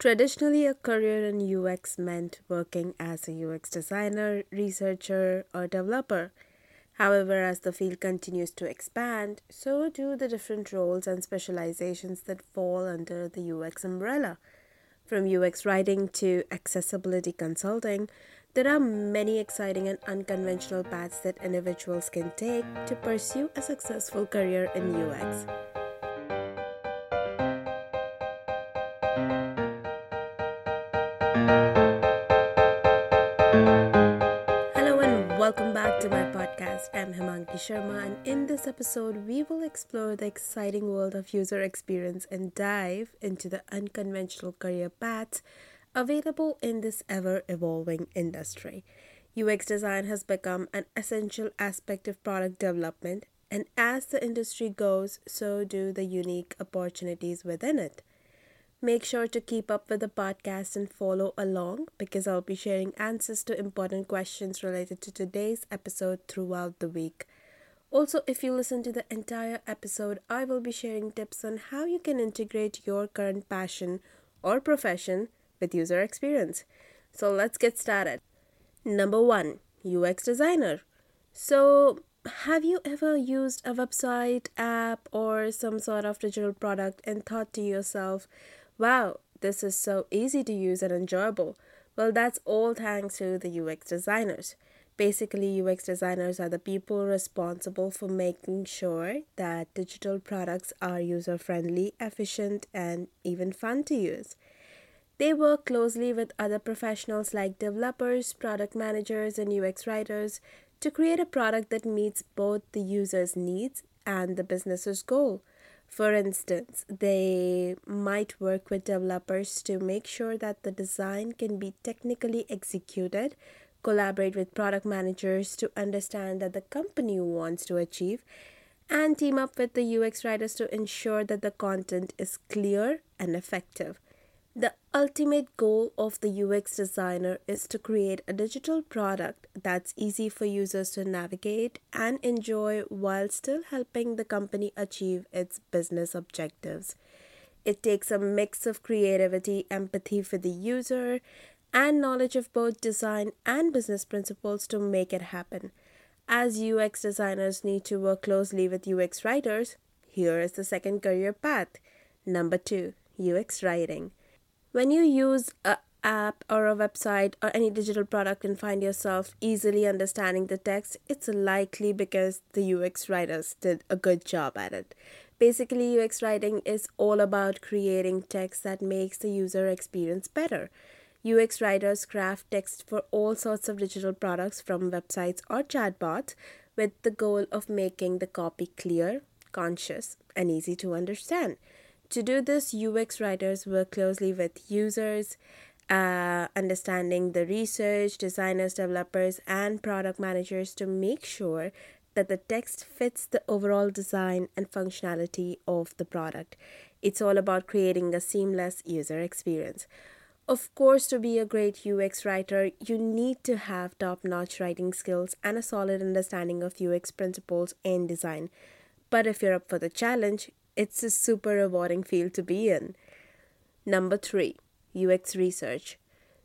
Traditionally, a career in UX meant working as a UX designer, researcher, or developer. However, as the field continues to expand, so do the different roles and specializations that fall under the UX umbrella. From UX writing to accessibility consulting, there are many exciting and unconventional paths that individuals can take to pursue a successful career in UX. Sharma, and in this episode, we will explore the exciting world of user experience and dive into the unconventional career paths available in this ever evolving industry. UX design has become an essential aspect of product development, and as the industry goes, so do the unique opportunities within it. Make sure to keep up with the podcast and follow along because I'll be sharing answers to important questions related to today's episode throughout the week. Also, if you listen to the entire episode, I will be sharing tips on how you can integrate your current passion or profession with user experience. So, let's get started. Number one UX designer. So, have you ever used a website, app, or some sort of digital product and thought to yourself, Wow, this is so easy to use and enjoyable. Well, that's all thanks to the UX designers. Basically, UX designers are the people responsible for making sure that digital products are user friendly, efficient, and even fun to use. They work closely with other professionals like developers, product managers, and UX writers to create a product that meets both the user's needs and the business's goal. For instance, they might work with developers to make sure that the design can be technically executed, collaborate with product managers to understand that the company wants to achieve, and team up with the UX writers to ensure that the content is clear and effective. The ultimate goal of the UX designer is to create a digital product that's easy for users to navigate and enjoy while still helping the company achieve its business objectives. It takes a mix of creativity, empathy for the user, and knowledge of both design and business principles to make it happen. As UX designers need to work closely with UX writers, here is the second career path. Number two, UX writing. When you use a app or a website or any digital product and find yourself easily understanding the text, it's likely because the UX writers did a good job at it. Basically, UX writing is all about creating text that makes the user experience better. UX writers craft text for all sorts of digital products from websites or chatbots with the goal of making the copy clear, conscious, and easy to understand. To do this, UX writers work closely with users, uh, understanding the research, designers, developers, and product managers to make sure that the text fits the overall design and functionality of the product. It's all about creating a seamless user experience. Of course, to be a great UX writer, you need to have top notch writing skills and a solid understanding of UX principles and design. But if you're up for the challenge, it's a super rewarding field to be in. Number three, UX research.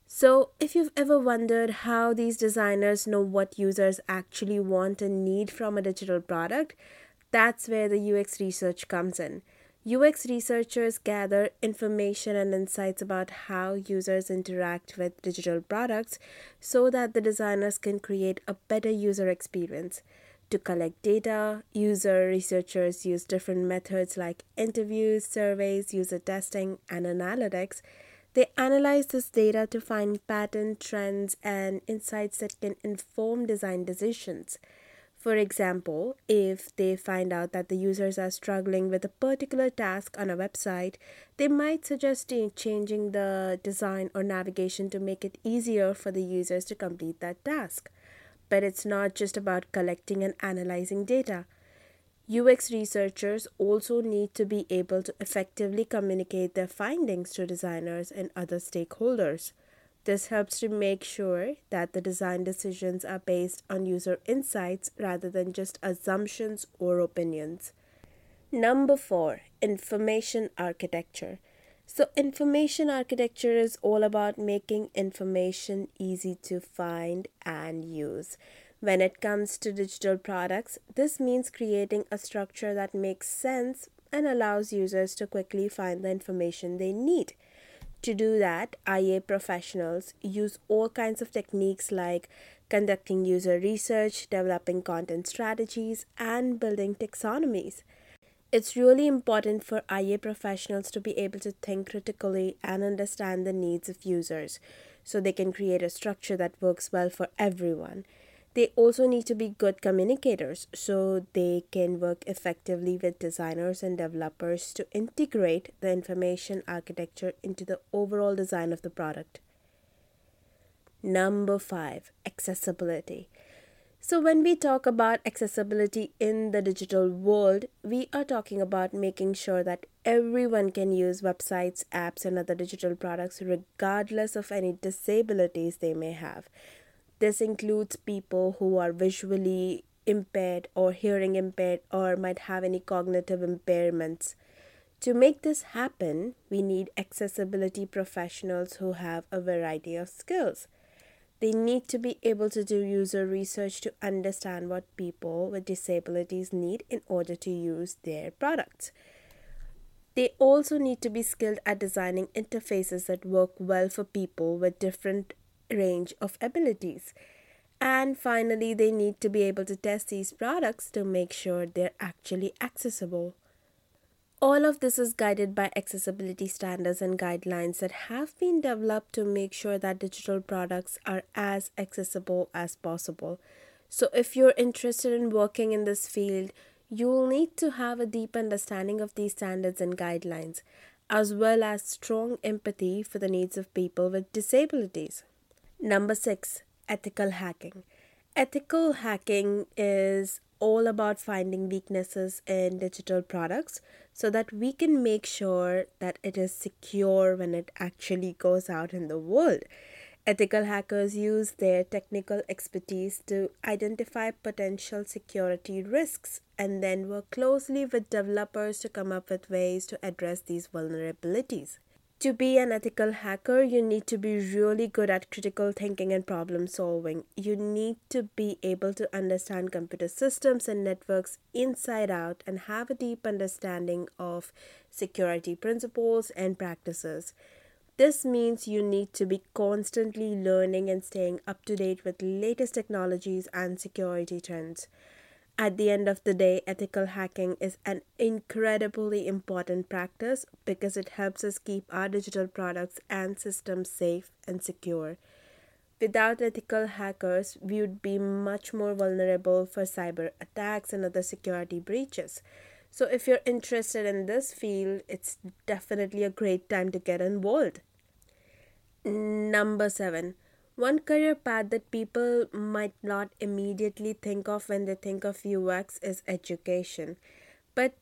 So, if you've ever wondered how these designers know what users actually want and need from a digital product, that's where the UX research comes in. UX researchers gather information and insights about how users interact with digital products so that the designers can create a better user experience. To collect data, user researchers use different methods like interviews, surveys, user testing, and analytics. They analyze this data to find pattern trends and insights that can inform design decisions. For example, if they find out that the users are struggling with a particular task on a website, they might suggest changing the design or navigation to make it easier for the users to complete that task. But it's not just about collecting and analyzing data. UX researchers also need to be able to effectively communicate their findings to designers and other stakeholders. This helps to make sure that the design decisions are based on user insights rather than just assumptions or opinions. Number four, information architecture. So, information architecture is all about making information easy to find and use. When it comes to digital products, this means creating a structure that makes sense and allows users to quickly find the information they need. To do that, IA professionals use all kinds of techniques like conducting user research, developing content strategies, and building taxonomies. It's really important for IA professionals to be able to think critically and understand the needs of users so they can create a structure that works well for everyone. They also need to be good communicators so they can work effectively with designers and developers to integrate the information architecture into the overall design of the product. Number five, accessibility. So, when we talk about accessibility in the digital world, we are talking about making sure that everyone can use websites, apps, and other digital products regardless of any disabilities they may have. This includes people who are visually impaired or hearing impaired or might have any cognitive impairments. To make this happen, we need accessibility professionals who have a variety of skills. They need to be able to do user research to understand what people with disabilities need in order to use their products. They also need to be skilled at designing interfaces that work well for people with different range of abilities. And finally, they need to be able to test these products to make sure they're actually accessible. All of this is guided by accessibility standards and guidelines that have been developed to make sure that digital products are as accessible as possible. So, if you're interested in working in this field, you'll need to have a deep understanding of these standards and guidelines, as well as strong empathy for the needs of people with disabilities. Number six, ethical hacking. Ethical hacking is all about finding weaknesses in digital products so that we can make sure that it is secure when it actually goes out in the world. Ethical hackers use their technical expertise to identify potential security risks and then work closely with developers to come up with ways to address these vulnerabilities. To be an ethical hacker, you need to be really good at critical thinking and problem solving. You need to be able to understand computer systems and networks inside out and have a deep understanding of security principles and practices. This means you need to be constantly learning and staying up to date with latest technologies and security trends. At the end of the day, ethical hacking is an incredibly important practice because it helps us keep our digital products and systems safe and secure. Without ethical hackers, we would be much more vulnerable for cyber attacks and other security breaches. So, if you're interested in this field, it's definitely a great time to get involved. Number seven, one career path that people might not immediately think of when they think of UX is education. But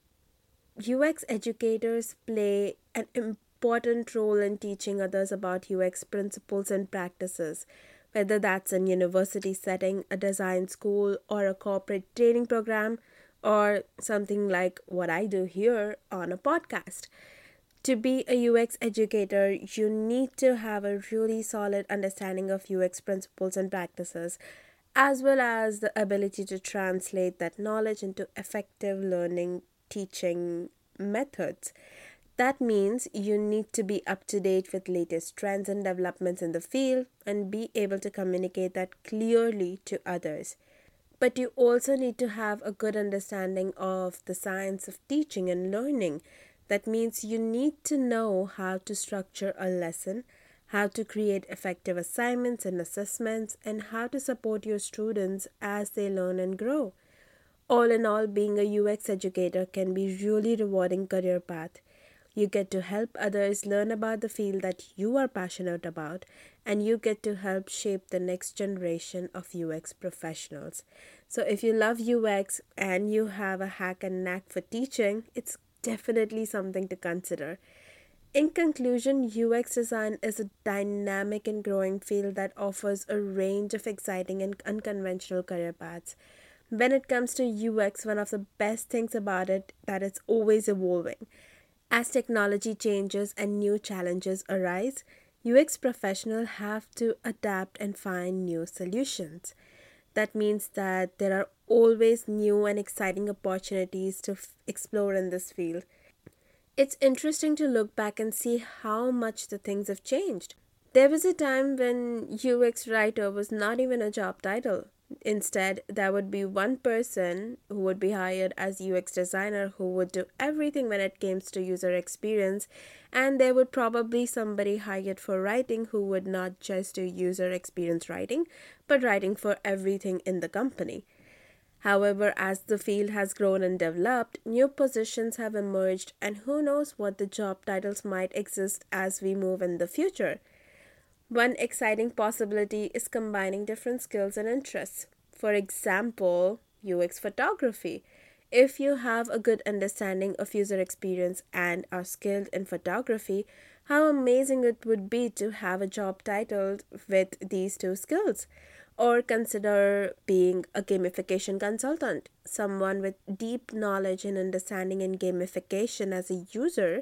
UX educators play an important role in teaching others about UX principles and practices, whether that's in university setting, a design school, or a corporate training program, or something like what I do here on a podcast to be a UX educator, you need to have a really solid understanding of UX principles and practices, as well as the ability to translate that knowledge into effective learning teaching methods. That means you need to be up to date with latest trends and developments in the field and be able to communicate that clearly to others. But you also need to have a good understanding of the science of teaching and learning that means you need to know how to structure a lesson, how to create effective assignments and assessments, and how to support your students as they learn and grow. All in all, being a UX educator can be really rewarding career path. You get to help others learn about the field that you are passionate about, and you get to help shape the next generation of UX professionals. So, if you love UX and you have a hack and knack for teaching, it's definitely something to consider. In conclusion, UX design is a dynamic and growing field that offers a range of exciting and unconventional career paths. When it comes to UX, one of the best things about it that it's always evolving. As technology changes and new challenges arise, UX professionals have to adapt and find new solutions. That means that there are always new and exciting opportunities to f- explore in this field. It's interesting to look back and see how much the things have changed. There was a time when UX writer was not even a job title. Instead, there would be one person who would be hired as UX designer who would do everything when it comes to user experience, and there would probably somebody hired for writing who would not just do user experience writing, but writing for everything in the company. However, as the field has grown and developed, new positions have emerged, and who knows what the job titles might exist as we move in the future. One exciting possibility is combining different skills and interests. For example, UX photography. If you have a good understanding of user experience and are skilled in photography, how amazing it would be to have a job titled with these two skills. Or consider being a gamification consultant, someone with deep knowledge and understanding in gamification as a user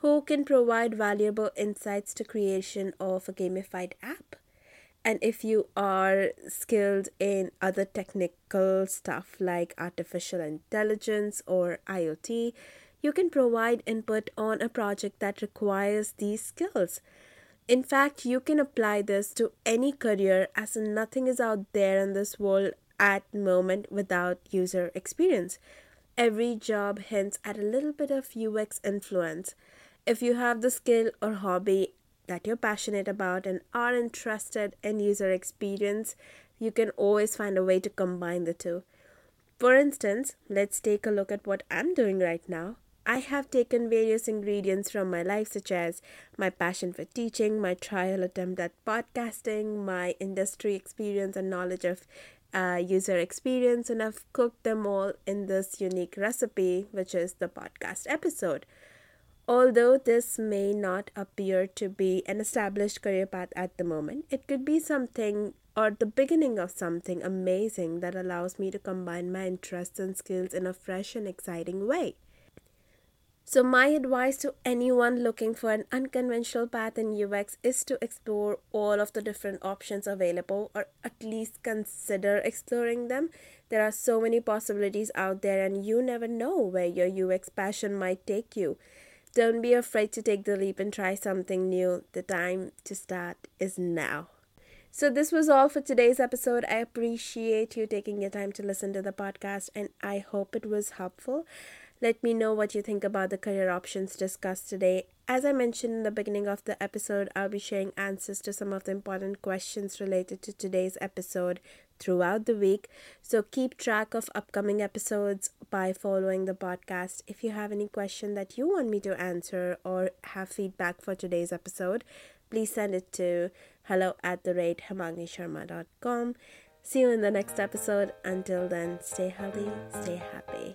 who can provide valuable insights to creation of a gamified app and if you are skilled in other technical stuff like artificial intelligence or IoT, you can provide input on a project that requires these skills. In fact, you can apply this to any career as nothing is out there in this world at the moment without user experience. Every job hints at a little bit of UX influence. If you have the skill or hobby that you're passionate about and are interested in user experience, you can always find a way to combine the two. For instance, let's take a look at what I'm doing right now. I have taken various ingredients from my life, such as my passion for teaching, my trial attempt at podcasting, my industry experience and knowledge of uh, user experience, and I've cooked them all in this unique recipe, which is the podcast episode. Although this may not appear to be an established career path at the moment, it could be something or the beginning of something amazing that allows me to combine my interests and skills in a fresh and exciting way. So, my advice to anyone looking for an unconventional path in UX is to explore all of the different options available or at least consider exploring them. There are so many possibilities out there, and you never know where your UX passion might take you. Don't be afraid to take the leap and try something new. The time to start is now. So, this was all for today's episode. I appreciate you taking your time to listen to the podcast, and I hope it was helpful. Let me know what you think about the career options discussed today. As I mentioned in the beginning of the episode, I'll be sharing answers to some of the important questions related to today's episode throughout the week. So keep track of upcoming episodes by following the podcast. If you have any question that you want me to answer or have feedback for today's episode, please send it to hello at the rate. See you in the next episode. Until then, stay healthy, stay happy.